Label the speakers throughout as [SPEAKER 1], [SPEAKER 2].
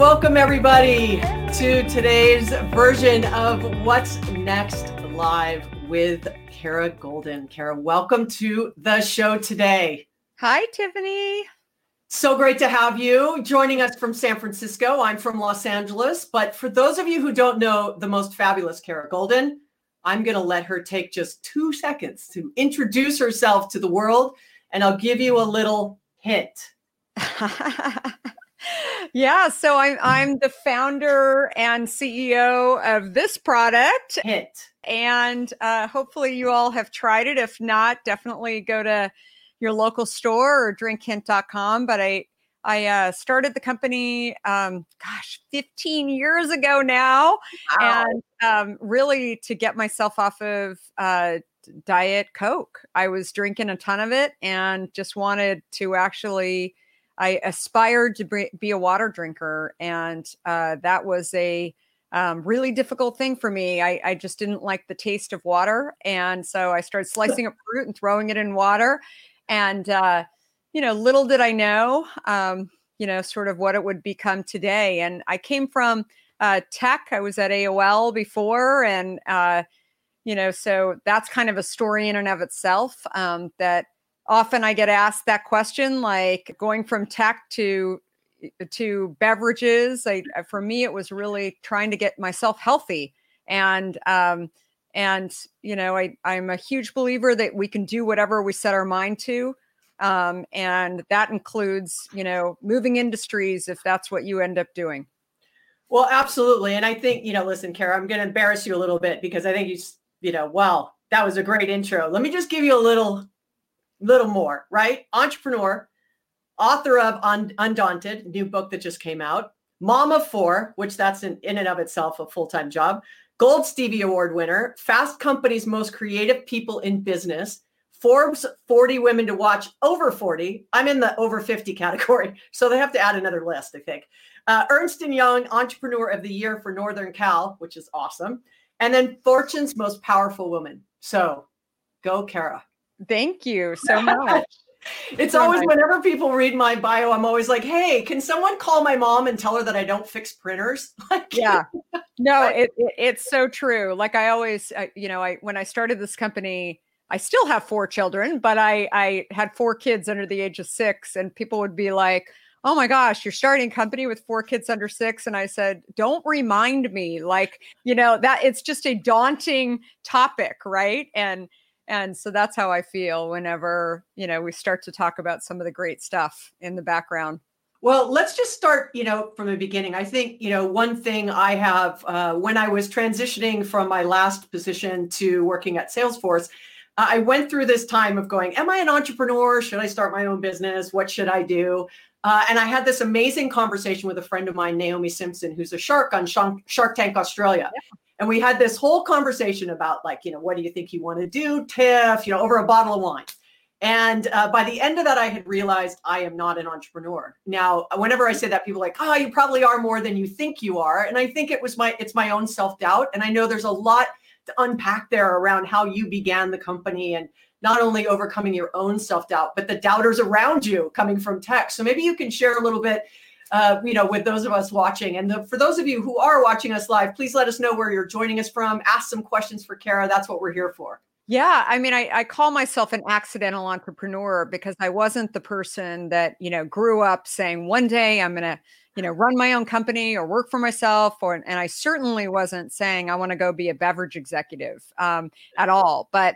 [SPEAKER 1] Welcome everybody to today's version of What's Next Live with Kara Goldin. Kara, welcome to the show today.
[SPEAKER 2] Hi, Tiffany.
[SPEAKER 1] So great to have you joining us from San Francisco. I'm from Los Angeles. But for those of you who don't know the most fabulous Kara Goldin, I'm going to let her take just two seconds to introduce herself to the world, and I'll give you a little hint.
[SPEAKER 2] yeah, so I'm I'm the founder and CEO of this product.
[SPEAKER 1] Hint.
[SPEAKER 2] And uh, hopefully you all have tried it. If not, definitely go to your local store or drinkhint.com. But I I uh, started the company, um, gosh, 15 years ago now, wow. and um, really to get myself off of uh, diet Coke. I was drinking a ton of it and just wanted to actually I aspired to be a water drinker, and uh, that was a um, really difficult thing for me. I, I, just didn't like the taste of water, and so I started slicing up fruit and throwing it in water. And uh, you know, little did I know, um, you know, sort of what it would become today. And I came from uh, tech. I was at AOL before, and uh, you know, so that's kind of a story in and of itself. Um, that often I get asked that question, like going from tech to to beverages. I, for me, it was really trying to get myself healthy, and um, and you know, I I'm a huge believer that we can do whatever we set our mind to, um, and that includes you know moving industries if that's what you end up doing.
[SPEAKER 1] Well, absolutely, and I think you know, listen, Kara, I'm going to embarrass you a little bit because I think you you know, well, that was a great intro. Let me just give you a little little more, right? Entrepreneur, author of Un- Undaunted, new book that just came out, mom of four, which that's in, and of itself a full time job, Gold Stevie Award winner, Fast Company's most creative people in business, Forbes 40 women to watch over 40. I'm in the over 50 category, so they have to add another list, I think. Uh, Ernst Young Entrepreneur of the Year for Northern Cal, which is awesome, and then Fortune's Most Powerful Woman. So, go Kara.
[SPEAKER 2] Thank you so much.
[SPEAKER 1] it's so always nice. whenever people read my bio, I'm always like, "Hey, can someone call my mom and tell her that I don't fix printers?"
[SPEAKER 2] like, yeah, no, it, it, it's so true. Like I always, uh, you know, I when I started this company, I still have four children, but I I had four kids under the age of six, and people would be like. Oh my gosh, you're starting a company with four kids under six. And I said, don't remind me. Like, you know, that it's just a daunting topic, right? And and so that's how i feel whenever you know we start to talk about some of the great stuff in the background.
[SPEAKER 1] Well let's just start you know from the beginning. I think you know one thing i have uh, when i was transitioning from my last position to working at salesforce i went through this time of going am i an entrepreneur? Should i start my own business? What should i do? Uh, and I had this amazing conversation with a friend of mine, Naomi Simson, who's a shark on Shark Tank Australia. Yeah. And we had this whole conversation about like, you know, what do you think you want to do, Tiff, you know, over a bottle of wine. And uh, by the end of that, I had realized I am not an entrepreneur. Now, whenever I say that, people are like, oh, you probably are more than you think you are. And I think it was my, it's my own self doubt. And I know there's a lot to unpack there around how you began the company and not only overcoming your own self doubt, but the doubters around you coming from tech. So maybe you can share a little bit uh, you know, with those of us watching. And the, for those of you who are watching us live, please let us know where you're joining us from. Ask some questions for Kara. That's what we're here for.
[SPEAKER 2] Yeah, I mean, I, I, call myself an accidental entrepreneur because I wasn't the person that you know grew up saying one day I'm to you know run my own company or work for myself, or and I certainly wasn't saying I want to go be a beverage executive um, at all. But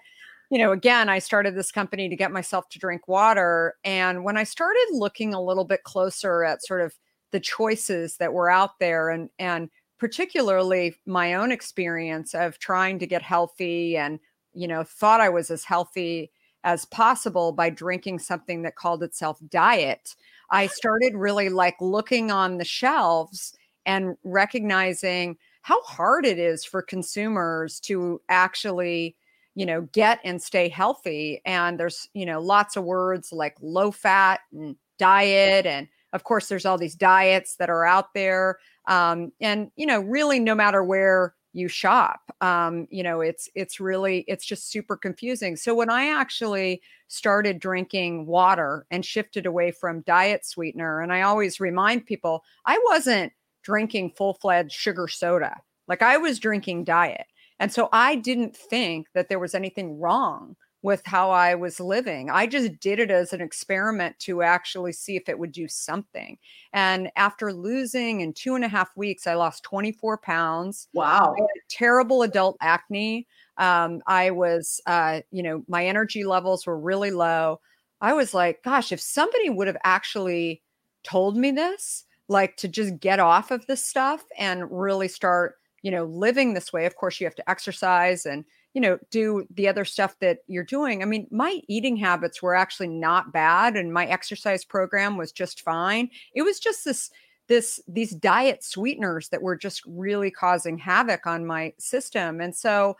[SPEAKER 2] you know, again, I started this company to get myself to drink water, and when I started looking a little bit closer at sort of the choices that were out there and and particularly my own experience of trying to get healthy and you know thought I was as healthy as possible by drinking something that called itself diet I started really like looking on the shelves and recognizing how hard it is for consumers to actually you know get and stay healthy and there's you know lots of words like low fat and diet and of course, there's all these diets that are out there. Um, and, you know, really, no matter where you shop um, you know it's it's really it's just super confusing so when i actually started drinking water and shifted away from diet sweetener and i always remind people i wasn't drinking full-fledged sugar soda like i was drinking diet and so i didn't think that there was anything wrong with how I was living. I just did it as an experiment to actually see if it would do something. And after losing in two and a half weeks, I lost 24 pounds.
[SPEAKER 1] Wow.
[SPEAKER 2] terrible adult acne. Um, I was, uh, you know, my energy levels were really low. I was like, gosh, if somebody would have actually told me this, like to just get off of this stuff and really start, you know, living this way. Of course, you have to exercise and you know, do the other stuff that you're doing. I mean, my eating habits were actually not bad and my exercise program was just fine. It was just this this these diet sweeteners that were just really causing havoc on my system. And so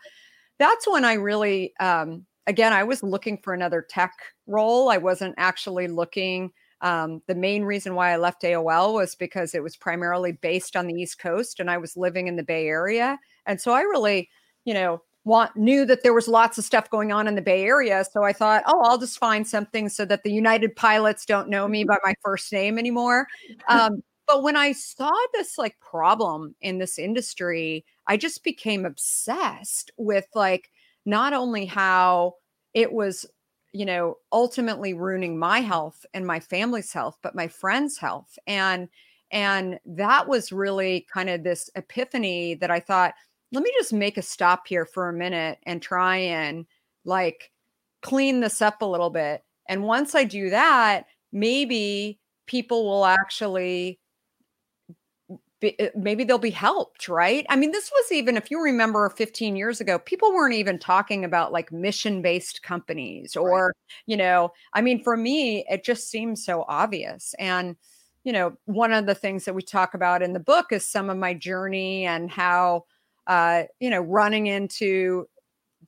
[SPEAKER 2] that's when I really um again, I was looking for another tech role. I wasn't actually looking um, the main reason why I left AOL was because it was primarily based on the East Coast and I was living in the Bay Area. And so I really, you know, want knew that there was lots of stuff going on in the Bay Area. So I thought, oh, I'll just find something so that the United pilots don't know me by my first name anymore. Um, but when I saw this like problem in this industry, I just became obsessed with like not only how it was, you know, ultimately ruining my health and my family's health, but my friends' health. And and that was really kind of this epiphany that I thought, let me just make a stop here for a minute and try and like clean this up a little bit. And once I do that, maybe people will actually be, eh, maybe they'll be helped, right? I mean, this was even if you remember 15 years ago, people weren't even talking about like mission-based companies or, right. you know, I mean, for me, it just seems so obvious. And you know, one of the things that we talk about in the book is some of my journey and how uh, you know, running into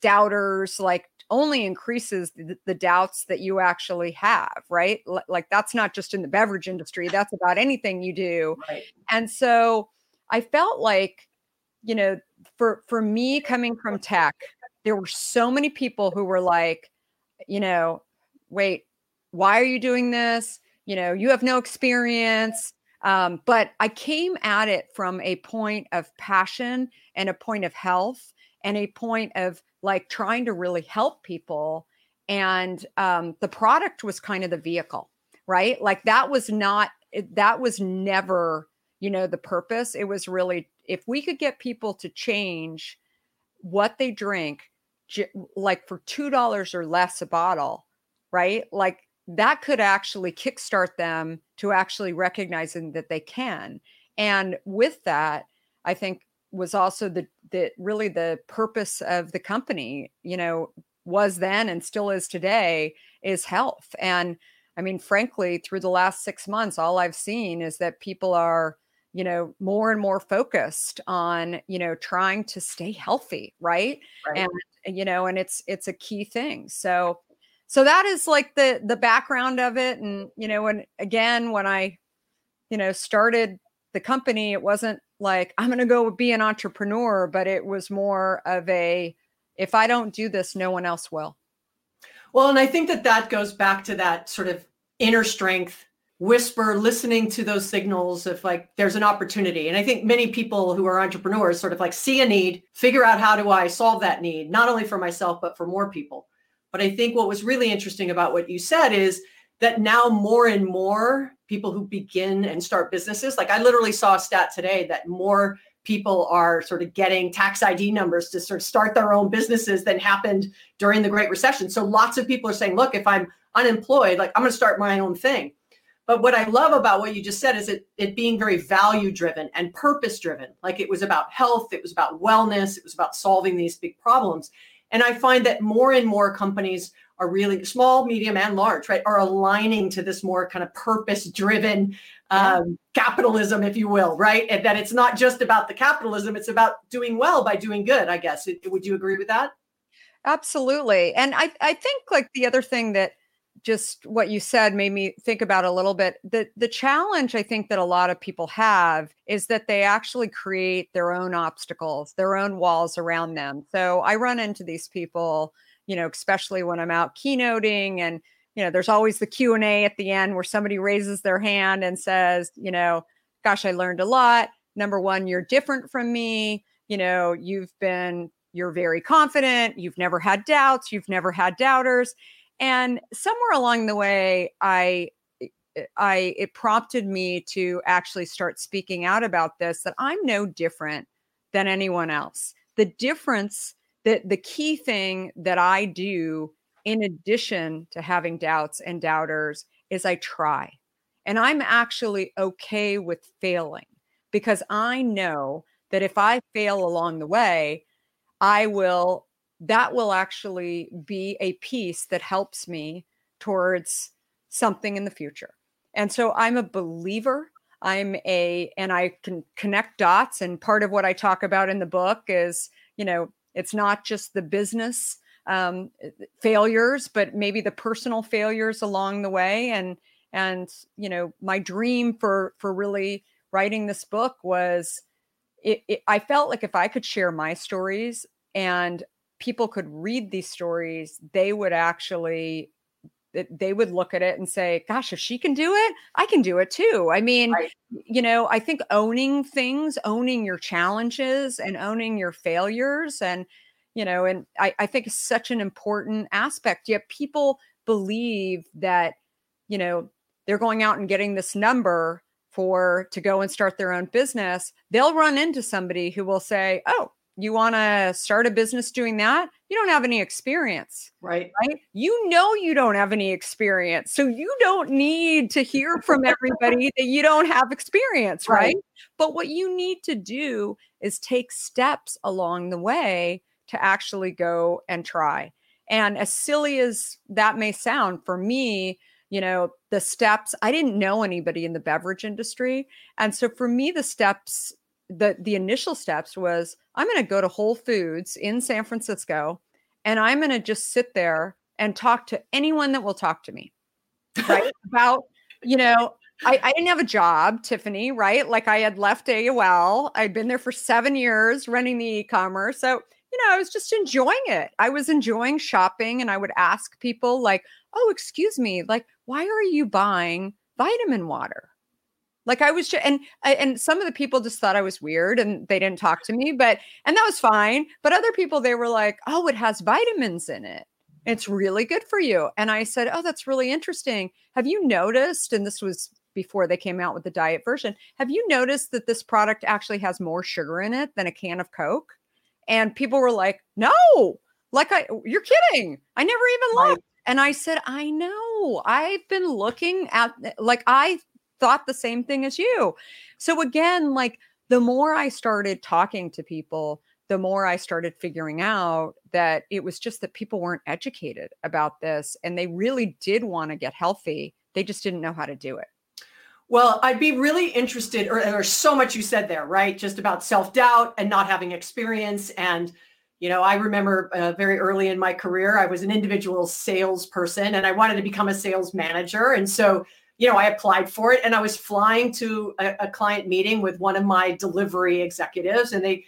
[SPEAKER 2] doubters like only increases the, the, doubts that you actually have, right? L- like that's not just in the beverage industry, that's about anything you do. Right. And so I felt like, you know, for for me coming from tech, there were so many people who were like, you know, wait, why are you doing this? You know, you have no experience. Um, but I came at it from a point of passion and a point of health and a point of like trying to really help people. And um, the product was kind of the vehicle, right? Like that was not, that was never, you know, the purpose. It was really, if we could get people to change what they drink, like for $2 or less a bottle, right? Like that could actually kickstart them to actually recognizing that they can. And with that, I think was also the the really the purpose of the company, you know, was then and still is today is health. And I mean, frankly, through the last six months, all I've seen is that people are, you know, more and more focused on, you know, trying to stay healthy, right? right. And you know, and it's it's a key thing. So so that is like the the background of it and you know when again when i you know started the company it wasn't like i'm going to go be an entrepreneur but it was more of a if i don't do this no one else will.
[SPEAKER 1] Well and i think that that goes back to that sort of inner strength whisper listening to those signals if like there's an opportunity. And i think many people who are entrepreneurs sort of like see a need figure out how do i solve that need not only for myself but for more people but I think what was really interesting about what you said is that now more and more people who begin and start businesses, like I literally saw a stat today that more people are sort of getting tax ID numbers to sort of start their own businesses than happened during the Great Recession. So lots of people are saying, look, if I'm unemployed, like I'm going to start my own thing. But what I love about what you just said is it, it being very value driven and purpose driven. Like it was about health, it was about wellness, it was about solving these big problems. And I find that more and more companies are really small, medium, and large, right, are aligning to this more kind of purpose driven um, capitalism, if you will, right? And that it's not just about the capitalism, it's about doing well by doing good, I guess. Would you agree with that?
[SPEAKER 2] Absolutely. And I, I think like the other thing that just what you said made me think about a little bit. The the challenge I think that a lot of people have is that they actually create their own obstacles, their own walls around them. So I run into these people, you know, especially when I'm out keynoting and you know, there's always the Q&A at the end where somebody raises their hand and says, you know, gosh, I learned a lot. Number 1, you're different from me. You know, you've been you're very confident, you've never had doubts, you've never had doubters and somewhere along the way i i it prompted me to actually start speaking out about this that i'm no different than anyone else. The difference that the key thing that i do in addition to having doubts and doubters is i try. And i'm actually okay with failing because i know that if i fail along the way i will that will actually be a piece that helps me towards something in the future. And so I'm a believer. I'm a, and I can connect dots. And part of what I talk about in the book is, you know, it's not just the business um, failures, but maybe the personal failures along the way. And, and, you know, my dream for, for really writing this book was it, it, I felt like if I could share my stories and people could read these stories, they would actually they would look at it and say, gosh, if she can do it, I can do it too. I mean, right. you know, I think owning things, owning your challenges and owning your failures and you know, and I, I think is such an important aspect. Yet people believe that, you know, they're going out and getting this number for to go and start their own business. They'll run into somebody who will say, Oh, you want to start a business doing that you don't have any experience
[SPEAKER 1] right.
[SPEAKER 2] right? You know you don't have any experience so you don't need to hear from everybody that you don't have experience right? right. But what you need to do is take steps along the way to actually go and try. And as silly as that may sound for me you know the steps i didn't know anybody in the beverage industry and so for me the steps the the initial steps was I'm going to go to Whole Foods in San Francisco and I'm going to just sit there and talk to anyone that will talk to me. Right? About, you know, I, I, didn't have a job, Tiffany, right? Like I had left AOL. I'd been there for seven years running the e-commerce. So, you know, I was just enjoying it. I was enjoying shopping and I would ask people like, oh, excuse me, like, why are you buying vitamin water? Like I was, just, and and some of the people just thought I was weird and they didn't talk to me, but and that was fine. But other people, they were like, "Oh, it has vitamins in it. It's really good for you." And I said, "Oh, that's really interesting. Have you noticed?" And this was before they came out with the diet version. Have you noticed that this product actually has more sugar in it than a can of Coke? And people were like, "No." Like I you're kidding. I never even looked. And I said, I know. I've been looking at like I thought the same thing as you. So again, like the more I started talking to people, the more I started figuring out that it was just that people weren't educated about this and they really did want to get healthy. They just didn't know how to do it.
[SPEAKER 1] Well, I'd be really interested, or there's so much you said there, right? Just about self doubt and not having experience. And, you know, I remember uh, very early in my career, I was an individual salesperson and I wanted to become a sales manager. And so you know, I applied for it and I was flying to a, a, client meeting with one of my delivery executives and they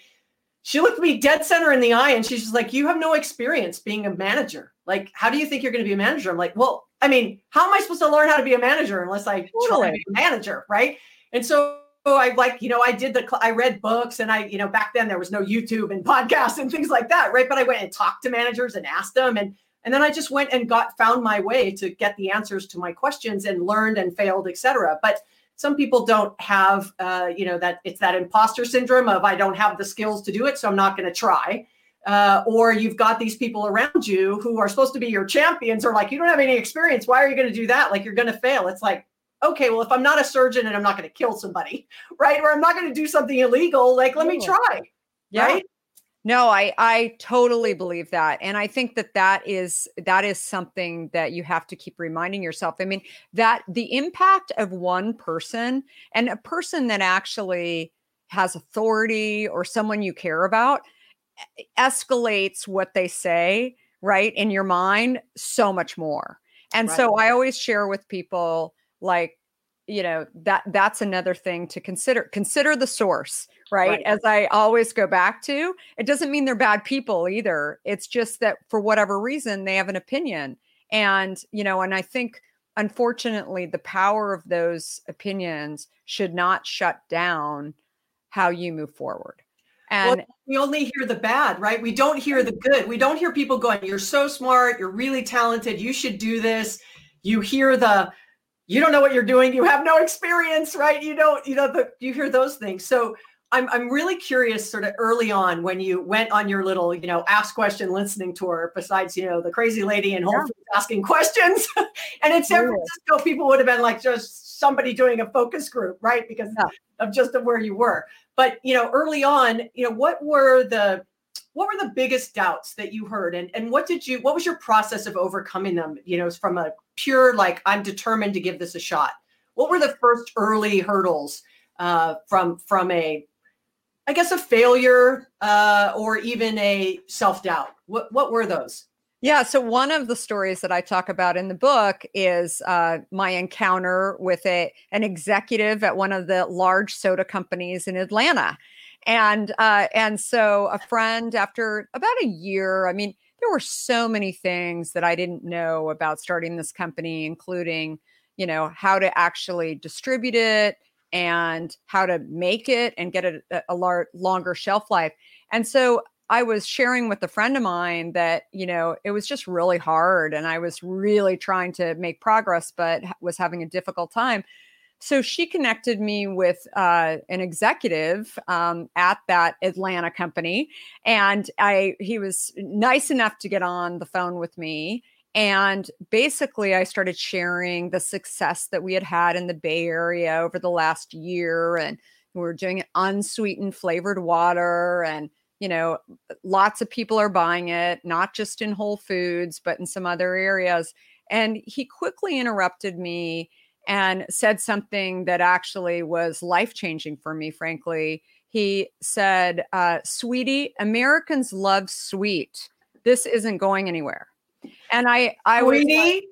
[SPEAKER 1] she looked me dead center in the eye and she's just like, You have no experience being a manager. Like, how do you think you're going to be a manager? I'm like, Well, I mean, how am I supposed to learn how to be a manager unless I totally. try to be a manager? Right. And so I like, you know, I did the, I read books and I, you know, back then there was no YouTube and podcasts and things like that. Right. But I went and talked to managers and asked them. And and then i just went and got found my way to get the answers to my questions and learned and failed etc but some people don't have uh, you know that it's that imposter syndrome of i don't have the skills to do it so i'm not going to try. Uh, or you've got these people around you who are supposed to be your champions are like you don't have any experience. Why are you going to do that? Like you're going to fail. It's like okay well if i'm not a surgeon and i'm not going to kill somebody right? Or i'm not going to do something illegal like let me try. Yeah. right
[SPEAKER 2] no, I I totally believe that. And I think that that is that is something that you have to keep reminding yourself. I mean, that the impact of one person and a person that actually has authority or someone you care about escalates what they say, right, in your mind so much more. And
[SPEAKER 1] Right.
[SPEAKER 2] so I always share with people like, you know, that that's another thing to consider. Consider the source, right?
[SPEAKER 1] Right.
[SPEAKER 2] As I always go back to, it doesn't mean they're bad people either. It's just that for whatever reason they have an opinion. And, you know, and I think unfortunately the power of those opinions should not shut down how you move forward.
[SPEAKER 1] Well,
[SPEAKER 2] And
[SPEAKER 1] we only hear the bad, right? We don't hear the good. We don't hear people going, You're so smart. You're really talented. You should do this. You hear the, you don't know what you're doing. You have no experience, right? You don't, you know, the, you hear those things. So I'm, I'm really curious sort of early on when you went on your little, you know, ask question listening tour, besides, you know, the crazy lady in Whole
[SPEAKER 2] Yeah.
[SPEAKER 1] Asking questions. and in San Francisco, people would have been like just somebody doing a focus group, right? Because
[SPEAKER 2] Yeah.
[SPEAKER 1] of just of where you were but you know early on you know what were the what were the biggest doubts that you heard? And and what did you what was your process of overcoming them you know from a pure like i'm determined to give this a shot? What were the first early hurdles uh, from from a i guess a failure uh, or even a self-doubt? What what were those?
[SPEAKER 2] Yeah. So one of the stories that I talk about in the book is uh, my encounter with a an executive at one of the large soda companies in Atlanta, and uh, and so a friend after about a year. I mean, there were so many things that I didn't know about starting this company, including you know how to actually distribute it and how to make it and get a, a lar- longer shelf life. And so I was sharing with a friend of mine that, you know, it was just really hard and I was really trying to make progress, but was having a difficult time. So she connected me with uh, an executive um, at that Atlanta company, and I he was nice enough to get on the phone with me. And basically, I started sharing the success that we had had in the Bay Area over the last year, and we were doing unsweetened flavored water, and you know, lots of people are buying it, not just in Whole Foods, but in some other areas. And he quickly interrupted me and said something that actually was life changing for me, frankly. He said, uh, Sweetie, Americans love sweet. This isn't going anywhere. And I, I was like,
[SPEAKER 1] Sweetie,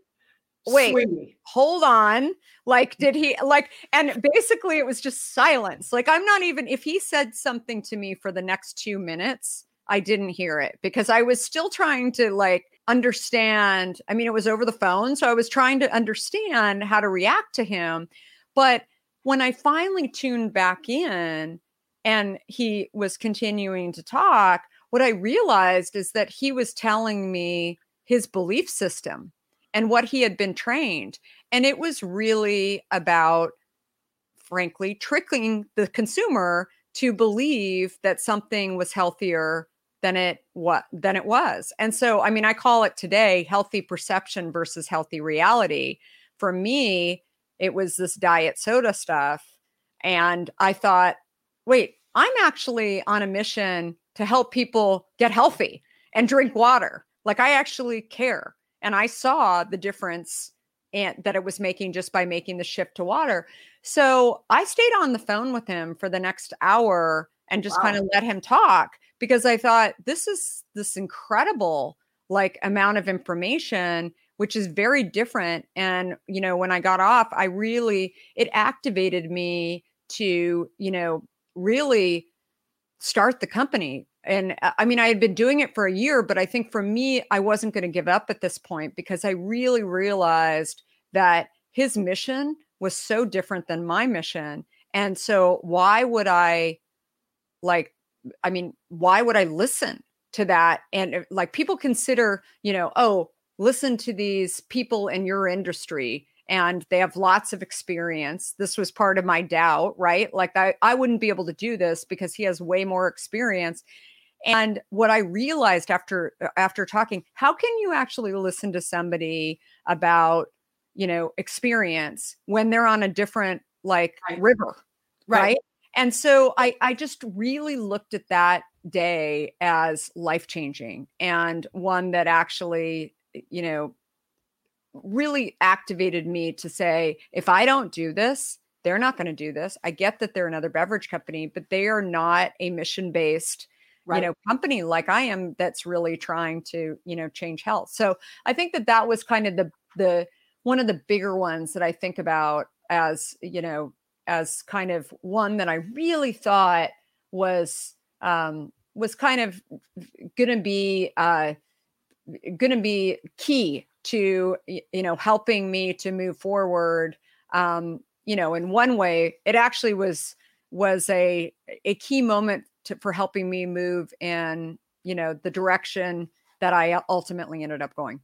[SPEAKER 2] wait.
[SPEAKER 1] Sweetie.
[SPEAKER 2] hold on like did he like and basically it was just silence like i'm not even if he said something to me for the next two minutes i didn't hear it because i was still trying to like understand i mean it was over the phone so i was trying to understand how to react to him but when i finally tuned back in and he was continuing to talk what i realized is that he was telling me his belief system and what he had been trained. And it was really about, frankly, tricking the consumer to believe that something was healthier than it what than it was. And so I mean I call it today healthy perception versus healthy reality. For me, it was this diet soda stuff and I thought, wait, I'm actually on a mission to help people get healthy and drink water. Like I actually care and I saw the difference and that it was making just by making the shift to water. So I stayed on the phone with him for the next hour and just
[SPEAKER 1] Wow.
[SPEAKER 2] kind of let him talk because I thought this is this incredible like amount of information which is very different and you know when I got off I really it activated me to you know really start the company and uh, i mean i had been doing it for a year but i think for me i wasn't going to give up at this point because i really realized that his mission was so different than my mission and so why would i like i mean why would i listen to that? And uh, like people consider you know oh listen to these people in your industry and they have lots of experience. This was part of my doubt right? Like i, I wouldn't be able to do this because he has way more experience. And what i realized after uh, after talking how can you actually listen to somebody about you know experience when they're on a different like
[SPEAKER 1] Right.
[SPEAKER 2] river
[SPEAKER 1] Right.
[SPEAKER 2] right and so i i just really looked at that day as life changing and one that actually you know really activated me to say if i don't do this they're not going to do this i get that they're another beverage company but they are not a mission based
[SPEAKER 1] Right.
[SPEAKER 2] you know company like i am that's really trying to you know change health so i think that that was kind of the the one of the bigger ones that I think about as you know as kind of one that I really thought was um, was kind of going to be uh, going to be key to you know helping me to move forward. Um, you know, in one way, it actually was was a a key moment to, for helping me move in you know the direction that I ultimately ended up going.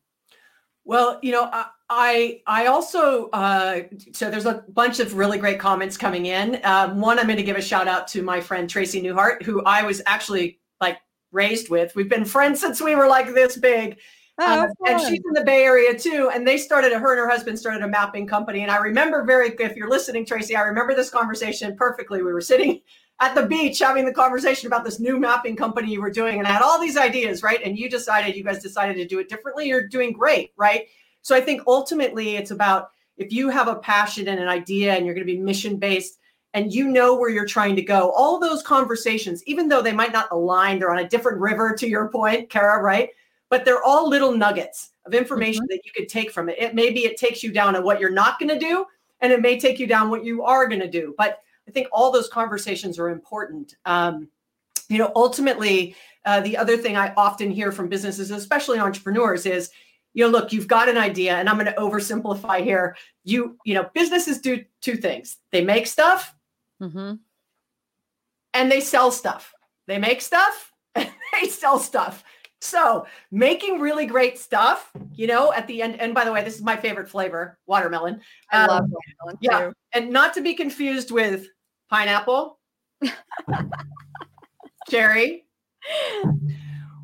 [SPEAKER 1] Well, you know, I I also uh, so there's a bunch of really great comments coming in. Um, one, I'm going to give a shout out to my friend Tracy Newhart, who I was actually like raised with. We've been friends since we were like this big. Oh, um, and she's in the Bay Area too. And they started, a, her and her husband started a mapping company. And I remember very, if you're listening, Tracy, I remember this conversation perfectly. We were sitting at the beach having the conversation about this new mapping company you were doing and I had all these ideas, right? And you decided, you guys decided to do it differently. You're doing great, right? So I think ultimately it's about if you have a passion and an idea and you're going to be mission based and you know where you're trying to go, all those conversations, even though they might not align, they're on a different river to your point, Kara, right? But they're all little nuggets of information mm-hmm. that you could take from it. It maybe it takes you down to what you're not going to do, and it may take you down what you are going to do. But I think all those conversations are important. Um, you know, ultimately, uh, the other thing I often hear from businesses, especially entrepreneurs, is, you know, look, you've got an idea, and I'm going to oversimplify here. You, you know, businesses do two things: they make stuff, mm-hmm. and they sell stuff. They make stuff, and they sell stuff. So making really great stuff, you know, at the end. And by the way, this is my favorite flavor, watermelon.
[SPEAKER 2] I um, love watermelon.
[SPEAKER 1] Yeah, and not to be confused with pineapple, cherry,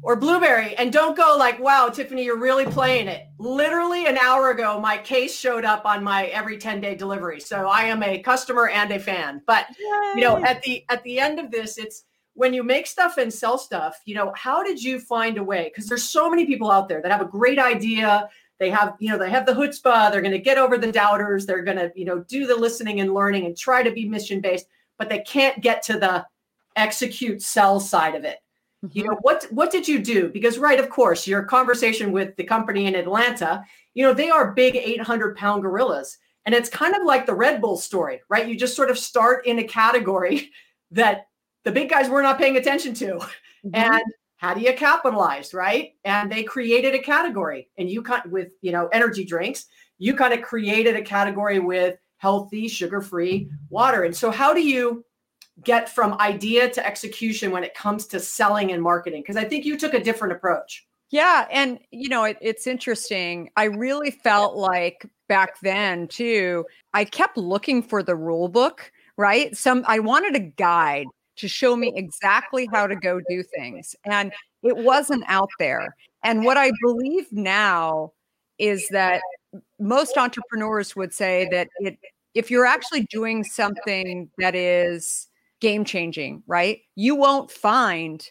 [SPEAKER 1] or blueberry. And don't go like, wow, Tiffany, you're really playing it. Literally an hour ago, my case showed up on my every 10 day delivery. So I am a customer and a fan. But Yay. you know, at the at the end of this, it's when you make stuff and sell stuff, you know, how did you find a way? Because there's so many people out there that have a great idea. They have, you know, they have the chutzpah. They're going to get over the doubters. They're going to, you know, do the listening and learning and try to be mission based but they can't get to the execute sell side of it. Mm-hmm. You know, what what did you do? Because right, of course, your conversation with the company in Atlanta, you know, they are big 800 pound gorillas. And it's kind of like the Red Bull story, right? You just sort of start in a category that the big guys were not paying attention to. Mm-hmm. And how do you capitalize, right? And they created a category. And you kind with, you know, energy drinks, you kind of created a category with healthy, sugar free water. And so, how do you get from idea to execution when it comes to selling and marketing? Because I think you took a different approach.
[SPEAKER 2] Yeah. And, you know, it, it's interesting. I really felt like back then, too, I kept looking for the rule book, right? Some, I wanted a guide to show me exactly how to go do things. And it wasn't out there. And what I believe now is that most entrepreneurs would say that it, if you're actually doing something that is game changing, right? You won't find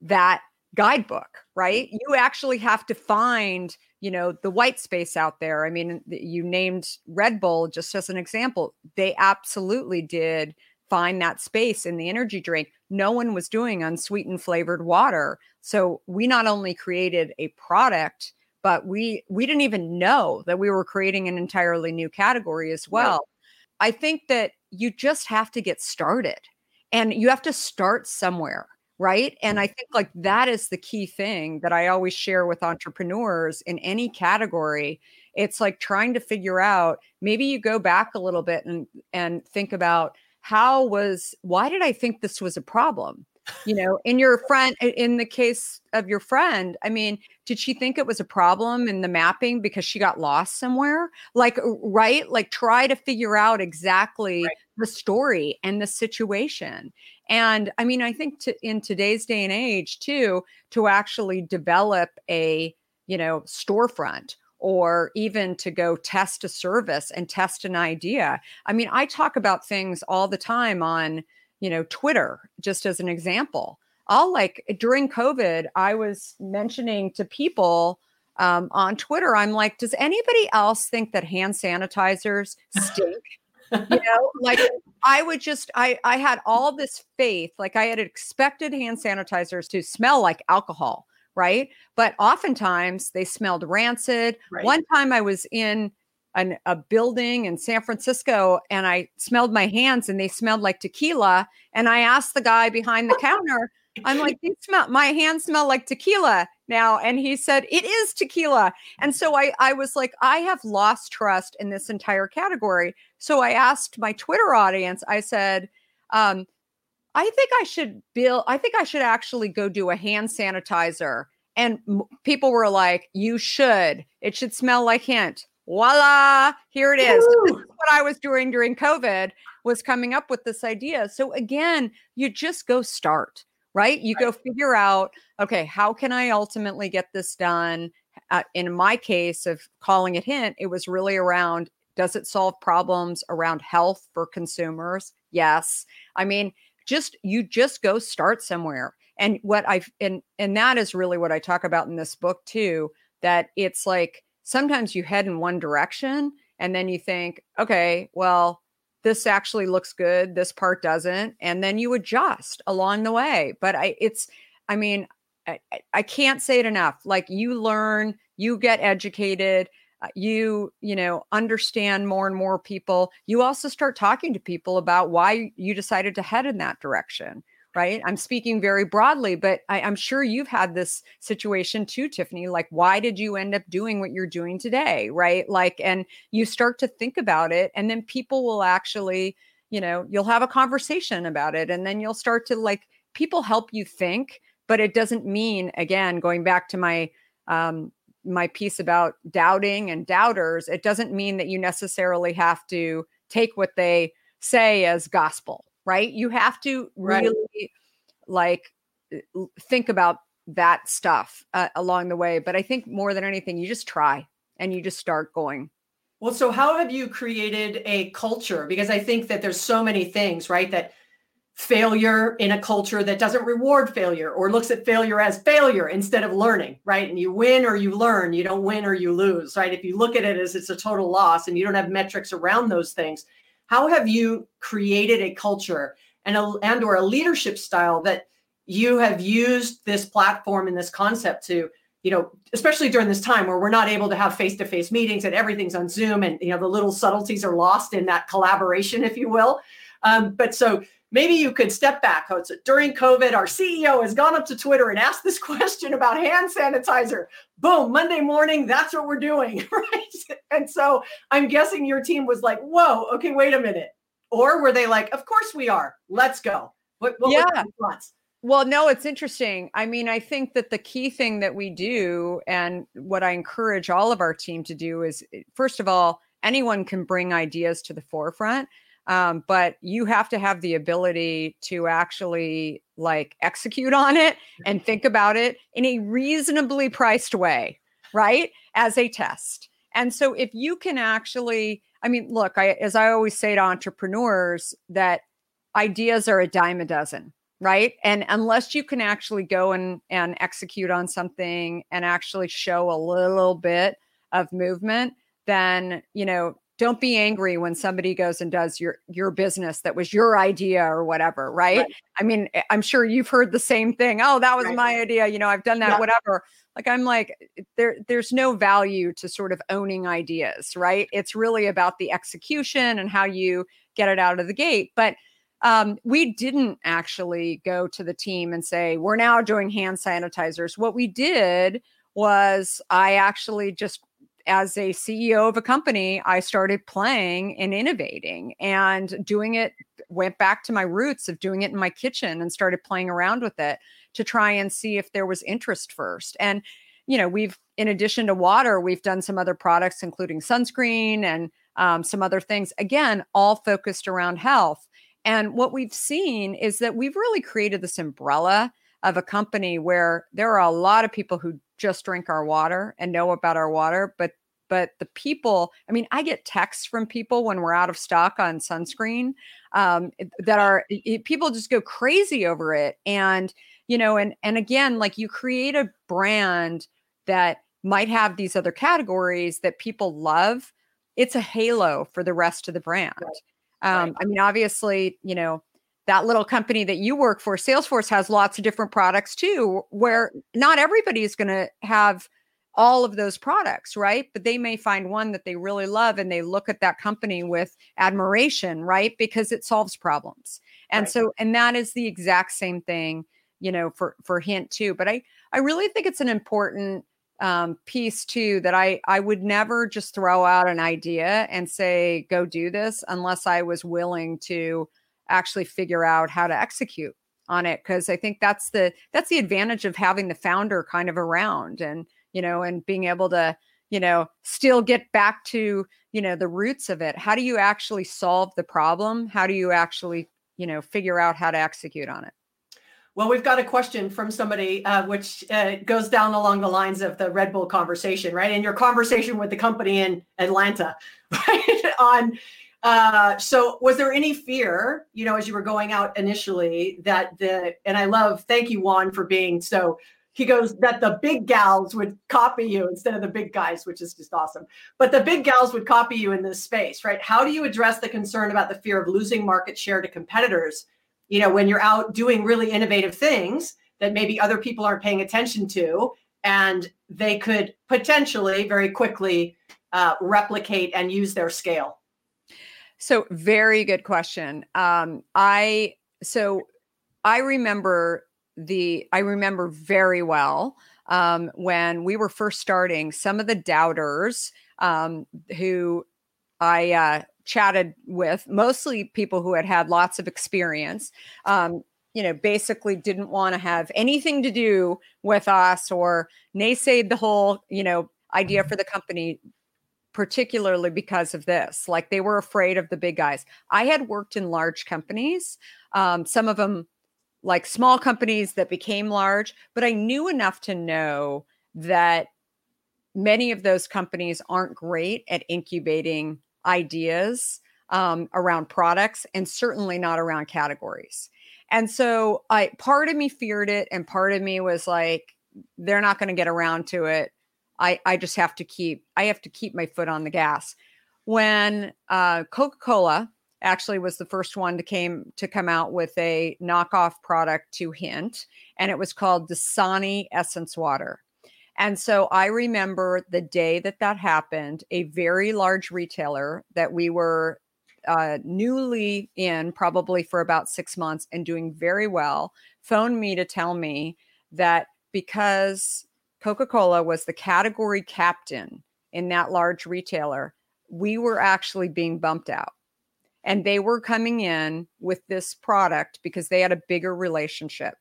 [SPEAKER 2] that guidebook, right? You actually have to find, you know, the white space out there. I mean, you named Red Bull just as an example. They absolutely did find that space in the energy drink. No one was doing unsweetened flavored water. So we not only created a product but we we didn't even know that we were creating an entirely new category as well. Right. I think that you just have to get started and you have to start somewhere right and i think like that is the key thing that i always share with entrepreneurs in any category it's like trying to figure out maybe you go back a little bit and and think about how was why did i think this was a problem you know in your friend in the case of your friend i mean did she think it was a problem in the mapping because she got lost somewhere? Like right? Like try to figure out exactly right. the story and the situation. And i mean i think to, in today's day and age too to actually develop a you know storefront or even to go test a service and test an idea. I mean i talk about things all the time on you know, Twitter, just as an example. I'll like during COVID, I was mentioning to people um, on Twitter, I'm like, does anybody else think that hand sanitizers stink? you know, like I would just, I, I had all this faith, like I had expected hand sanitizers to smell like alcohol, right? But oftentimes they smelled rancid.
[SPEAKER 1] Right.
[SPEAKER 2] One time I was in an, a building in San Francisco and I smelled my hands and they smelled like tequila. And I asked the guy behind the counter, I'm like, smell my hands smell like tequila now. And he said, It is tequila. And so I, I was like, I have lost trust in this entire category. So I asked my Twitter audience, I said, um, I think I should build, I think I should actually go do a hand sanitizer. And m- people were like, You should. It should smell like hint. Voila, here it is. What I was doing during COVID was coming up with this idea. So again, you just go start, right? You
[SPEAKER 1] Right.
[SPEAKER 2] go figure out, okay, how can I ultimately get this done? Uh, in my case of calling it hint, it was really around does it solve problems around health for consumers? Yes. I mean, just you just go start somewhere. And what I've and and that is really what I talk about in this book too, that it's like sometimes you head in one direction and then you think, okay, well, this actually looks good, this part doesn't, and then you adjust along the way. But I it's I mean, I, I- can't say it enough. Like you learn, you get educated, uh, you you know understand more and more people. You also start talking to people about why you decided to head in that direction. Right. I'm speaking very broadly, but I, I'm sure you've had this situation too, Tiffany. Like, why did you end up doing what you're doing today? Right. Like, and you start to think about it, and then people will actually, you know, you'll have a conversation about it, and then you'll start to like people help you think, but it doesn't mean, again, going back to my um, my piece about doubting and doubters, it doesn't mean that you necessarily have to take what they say as gospel, right? You have to
[SPEAKER 1] Right.
[SPEAKER 2] really like uh, think about that stuff uh, along the way. But I think more than anything, you just try and you just start going.
[SPEAKER 1] Well, so how have you created a culture? Because I think that there's so many things, right? That failure in a culture that doesn't reward failure or looks at failure as failure instead of learning, right? And you win or you learn, you don't win or you lose, right? If you look at it as it's a total loss and you don't have metrics around those things, how have you created a culture and a and or a leadership style that you have used this platform and this concept to you know, especially during this time where we're not able to have face-to-face meetings and everything's on Zoom, and you know the little subtleties are lost in that collaboration, if you will. Um, but so maybe you could step back. Oh, so during COVID, our CEO has gone up to Twitter and asked this question about hand sanitizer. Boom, Monday morning, that's what we're doing, right? And so I'm guessing your team was like, "Whoa, okay, wait a minute," or were they like, "Of course we are. Let's go." What, what
[SPEAKER 2] Yeah. Well, no, it's interesting. I mean, I think that the key thing that we do, and what I encourage all of our team to do, is first of all, anyone can bring ideas to the forefront, um, but you have to have the ability to actually like execute on it and think about it in a reasonably priced way, right? As a test. And so, if you can actually, I mean, look, I, as I always say to entrepreneurs, that ideas are a dime a dozen right and unless you can actually go and and execute on something and actually show a little bit of movement then you know don't be angry when somebody goes and does your your business that was your idea or whatever right,
[SPEAKER 1] Right.
[SPEAKER 2] i mean eh, i'm sure you've heard the same thing oh that was
[SPEAKER 1] Right.
[SPEAKER 2] my idea you know i've done that
[SPEAKER 1] Yeah.
[SPEAKER 2] whatever like i'm like eh, there there's no value to sort of owning ideas right it's really about the execution and how you get it out of the gate but um, we didn't actually go to the team and say we're now doing hand sanitizers what we did was i actually just as a ceo of a company i started playing and innovating and doing it went back to my roots of doing it in my kitchen and started playing around with it to try and see if there was interest first. And you know we've in addition to water we've done some other products including sunscreen and um, some other things again all focused around health. And what we've seen is that we've really created this umbrella of a company where there are a lot of people who just drink our water and know about our water, but but the people, I mean, I get texts from people when we're out of stock on sunscreen um, that are it- people just go crazy over it, and you know, and and again, like you create a brand that might have these other categories that people love. It's a halo for the rest of the brand.
[SPEAKER 1] Right.
[SPEAKER 2] Um, I mean, obviously, you know, that little company that you work for, Salesforce has lots of different products too, where not everybody is going to have all of those products, right? But they may find one that they really love and they look at that company with admiration, right? Because it solves problems. And right. so and that is the exact same thing, you know, for for hint too. But I I really think it's an important um, piece too that I I would never just throw out an idea and say go do this unless I was willing to actually figure out how to execute on it because I think that's the that's the advantage of having the founder kind of around and you know, and being able to, you know, still get back to, you know, the roots of it. How do you actually solve the problem? How do you actually, you know, figure out how to execute on it?
[SPEAKER 1] Well, we've got a question from somebody uh, which uh, goes down along the lines of the Red Bull conversation, right? And your conversation with the company in Atlanta, right? On uh, so was there any fear, you know, as you were going out initially that the and I love thank you Juan for being so he goes that the big gals would copy you instead of the big guys, which is just awesome. But the big gals would copy you in this space, right? How do you address the concern about the fear of losing market share to competitors? You know, when you're out doing really innovative things that maybe other people aren't paying attention to, and they could potentially very quickly uh, replicate and use their scale.
[SPEAKER 2] So, very good question. Um, I so I remember the I remember very well um, when we were first starting. Some of the doubters um, who I uh, chatted with, mostly people who had had lots of experience, um, you know, basically didn't want to have anything to do with us or naysayed the whole, you know, idea for the company particularly because of this. Like they were afraid of the big guys. I had worked in large companies, um, some of them like small companies that became large, but I knew enough to know that many of those companies aren't great at incubating ideas um, around products and certainly not around categories. And so I part of me feared it and part of me was like they're not going to get around to it. I I just have to keep I have to keep my foot on the gas. When uh, Coca-Cola actually was the first one to came to come out with a knockoff product to hint and it was called dasani essence water and so i remember the day that that happened a very large retailer that we were uh, newly in probably for about six months and doing very well phoned me to tell me that because coca-cola was the category captain in that large retailer we were actually being bumped out and they were coming in with this product because they had a bigger relationship.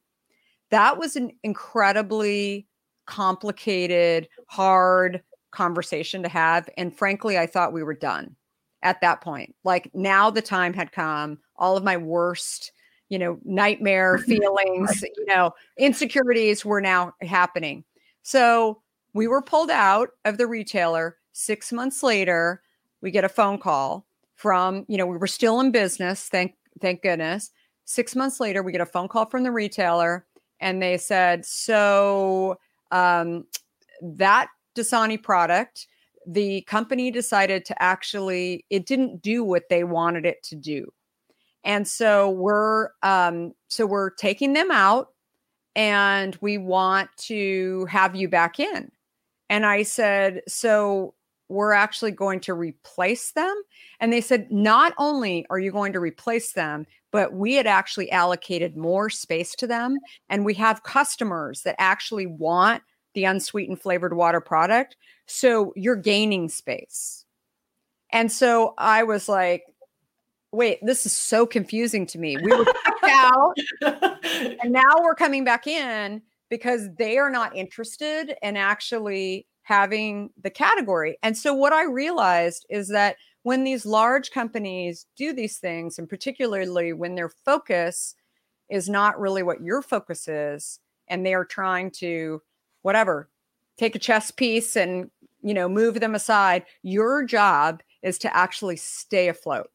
[SPEAKER 2] That was an incredibly complicated, hard conversation to have. And frankly, I thought we were done at that point. Like now the time had come, all of my worst, you know, nightmare feelings, you know, insecurities were now happening. So we were pulled out of the retailer. Six months later, we get a phone call from, you know, we were still in business, thank thank goodness. 6 months later, we get a phone call from the retailer and they said, "So, um, that Dasani product, the company decided to actually it didn't do what they wanted it to do." And so we're um, so we're taking them out and we want to have you back in. And I said, "So we're actually going to replace them. And they said, not only are you going to replace them, but we had actually allocated more space to them. And we have customers that actually want the unsweetened flavored water product. So you're gaining space. And so I was like, wait, this is so confusing to me. We were out and now we're coming back in because they are not interested in actually having the category. And so what I realized is that when these large companies do these things, and particularly when their focus is not really what your focus is, and they are trying to, whatever, take a chess piece and you know move them aside, your job is to actually stay afloat.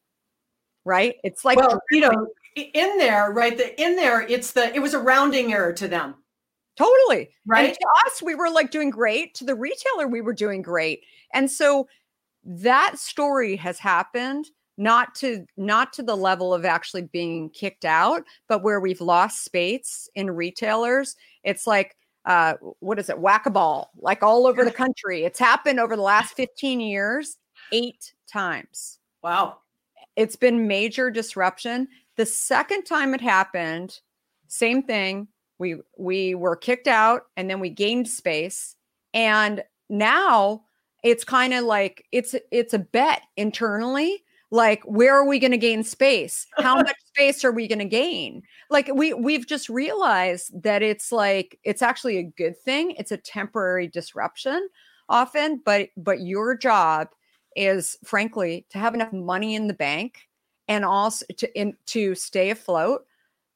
[SPEAKER 2] Right? It's like
[SPEAKER 1] well, you know, in there, right? The in there, it's the it was a rounding error to them
[SPEAKER 2] Totally.
[SPEAKER 1] Right.
[SPEAKER 2] And to us, we were like doing great. To the retailer, we were doing great. And so that story has happened not to not to the level of actually being kicked out but where we've lost space in retailers it's like uh, what is it whack-a-ball like all over the country it's happened over the last 15 years eight times
[SPEAKER 1] wow
[SPEAKER 2] it's been major disruption the second time it happened same thing. We we were kicked out and then we gained space. And now it's kind of like it's it's a bet internally. Like where are we going to gain space? How much space are we going to gain? Like we we've just realized that it's like it's actually a good thing. It's a temporary disruption often but but your job is frankly to have enough money in the bank and also to in, to stay afloat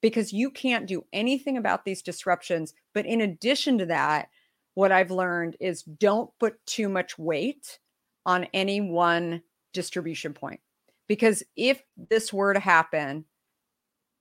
[SPEAKER 2] because you can't do anything about these disruptions but in addition to that what i've learned is don't put too much weight on any one distribution point because if this were to happen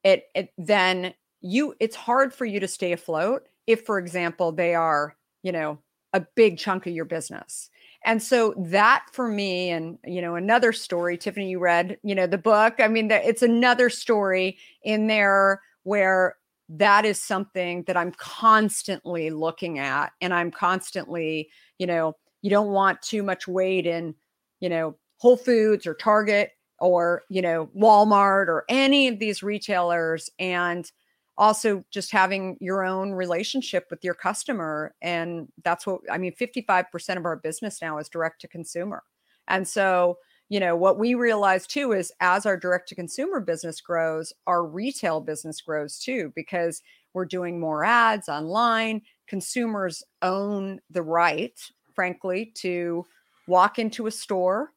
[SPEAKER 2] it, it then you it's hard for you to stay afloat if for example they are you know a big chunk of your business and so that for me and you know another story tiffany you read you know the book i mean it's another story in there where that is something that i'm constantly looking at and i'm constantly you know you don't want too much weight in you know whole foods or target or you know Walmart or any of these retailers and also just having your own relationship with your customer and that's what I mean 55% of our business now is direct to consumer. And so, you know, what we realize too is as our direct to consumer business grows, our retail business grows too because we're doing more ads online. Consumers own the right, frankly, to walk into a store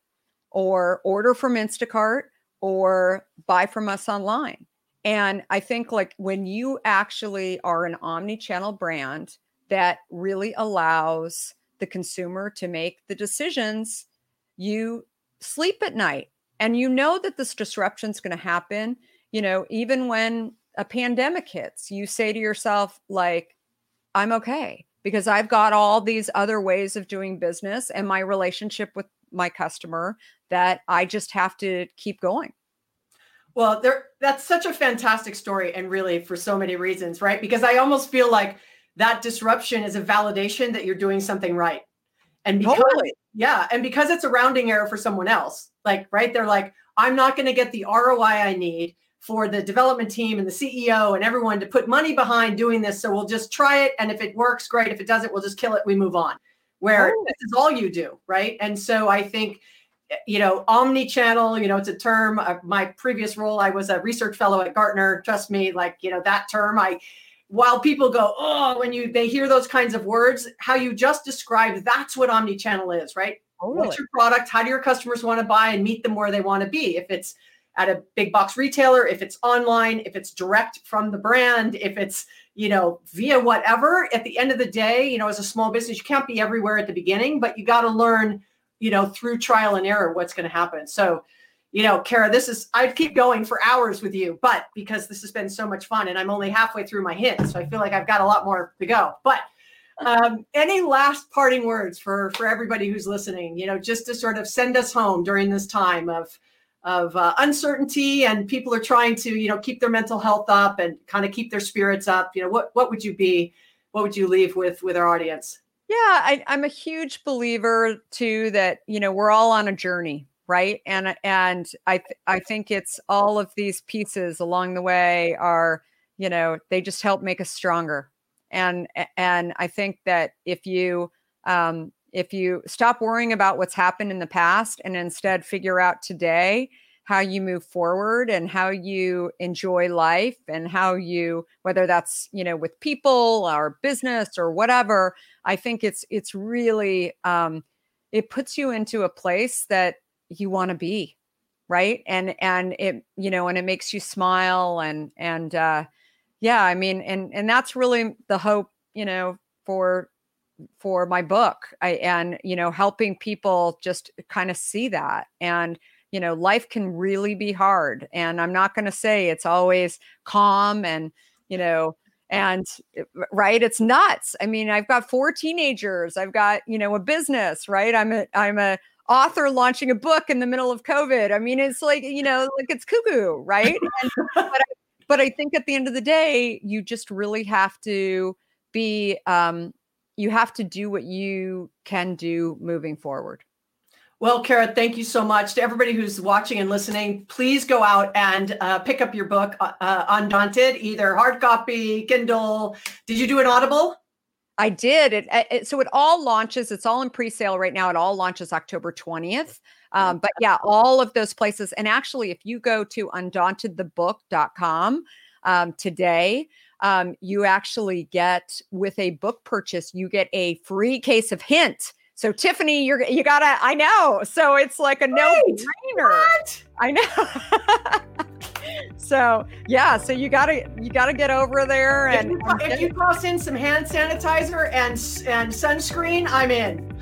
[SPEAKER 2] or order from Instacart or buy from us online. And I think like when you actually are an omni-channel brand that really allows the consumer to make the decisions, you sleep at night and you know that this disruption is going to happen, you know, even when a pandemic hits, you say to yourself like I'm okay because I've got all these other ways of doing business and my relationship with my customer that I just have to keep going.
[SPEAKER 1] Well, there that's such a fantastic story and really for so many reasons, right? Because I almost feel like that disruption is a validation that you're doing something right. And because totally. yeah, and because it's a rounding error for someone else, like right, they're like, I'm not going to get the ROI I need for the development team and the CEO and everyone to put money behind doing this. So we'll just try it. And if it works, great. If it doesn't, we'll just kill it. We move on where oh. this is all you do, right? And so I think, you know, omni-channel, you know, it's a term. Uh, my previous role, I was a research fellow at Gartner. Trust me, like you know that term. I, while people go, oh, when you they hear those kinds of words, how you just described, that's what omni-channel is, right? Totally. What's your product? How do your customers want to buy and meet them where they want to be? If it's at a big box retailer, if it's online, if it's direct from the brand, if it's you know, via whatever. At the end of the day, you know, as a small business, you can't be everywhere at the beginning, but you got to learn, you know, through trial and error what's going to happen. So, you know, Kara, this is, I'd keep going for hours with you, but because this has been so much fun and I'm only halfway through my hint, so I feel like I've got a lot more to go. But um, any last parting words for for everybody who's listening? You know, just to sort of send us home during this time of of uh, uncertainty and people are trying to you know keep their mental health up and kind of keep their spirits up you know what what would you be what would you leave with with our audience
[SPEAKER 2] yeah I, i'm a huge believer too that you know we're all on a journey right? And and i i think it's all of these pieces along the way are you know they just help make us stronger. And and i think that if you um if you stop worrying about what's happened in the past and instead figure out today how you move forward and how you enjoy life and how you whether that's you know with people or business or whatever i think it's it's really um it puts you into a place that you want to be right? And and it you know and it makes you smile and and uh yeah i mean and and that's really the hope you know for for my book. I, and you know helping people just kind of see that. And you know life can really be hard and i'm not going to say it's always calm and you know and eh, right it's nuts i mean i've got four teenagers i've got you know a business right i'm a i'm a author launching a book in the middle of COVID. I mean, it's like, you know, like it's cuckoo, right? And, but, I, but I think at the end of the day, you just really have to be, um, you have to do what you can do moving forward.
[SPEAKER 1] Well, Kara, thank you so much to everybody who's watching and listening. Please go out and uh, pick up your book, uh, uh Undaunted, either hard copy, Kindle. Did you do an Audible?
[SPEAKER 2] I did. It, it, so it all launches. It's all in pre-sale right now. It all launches October 20th. Um, but yeah, all of those places. And actually, if you go to undauntedthebook.com um, today, um, you actually get with a book purchase, you get a free case of hint. So Tiffany, you're you gotta. I know. So it's like a no brainer. I know. so yeah, so you gotta you gotta get over there and
[SPEAKER 1] if you, and if you toss in some hand sanitizer and and sunscreen, I'm in.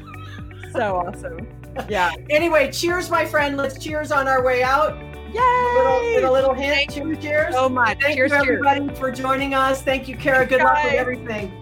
[SPEAKER 2] So awesome. Yeah.
[SPEAKER 1] anyway, cheers, my friend. Let's cheers on our way out.
[SPEAKER 2] Yay! A
[SPEAKER 1] little, a little hint. Thank cheers, cheers.
[SPEAKER 2] So much.
[SPEAKER 1] Thank
[SPEAKER 2] cheers,
[SPEAKER 1] you, everybody, cheers. for joining us. Thank you, Kara. Good luck with everything.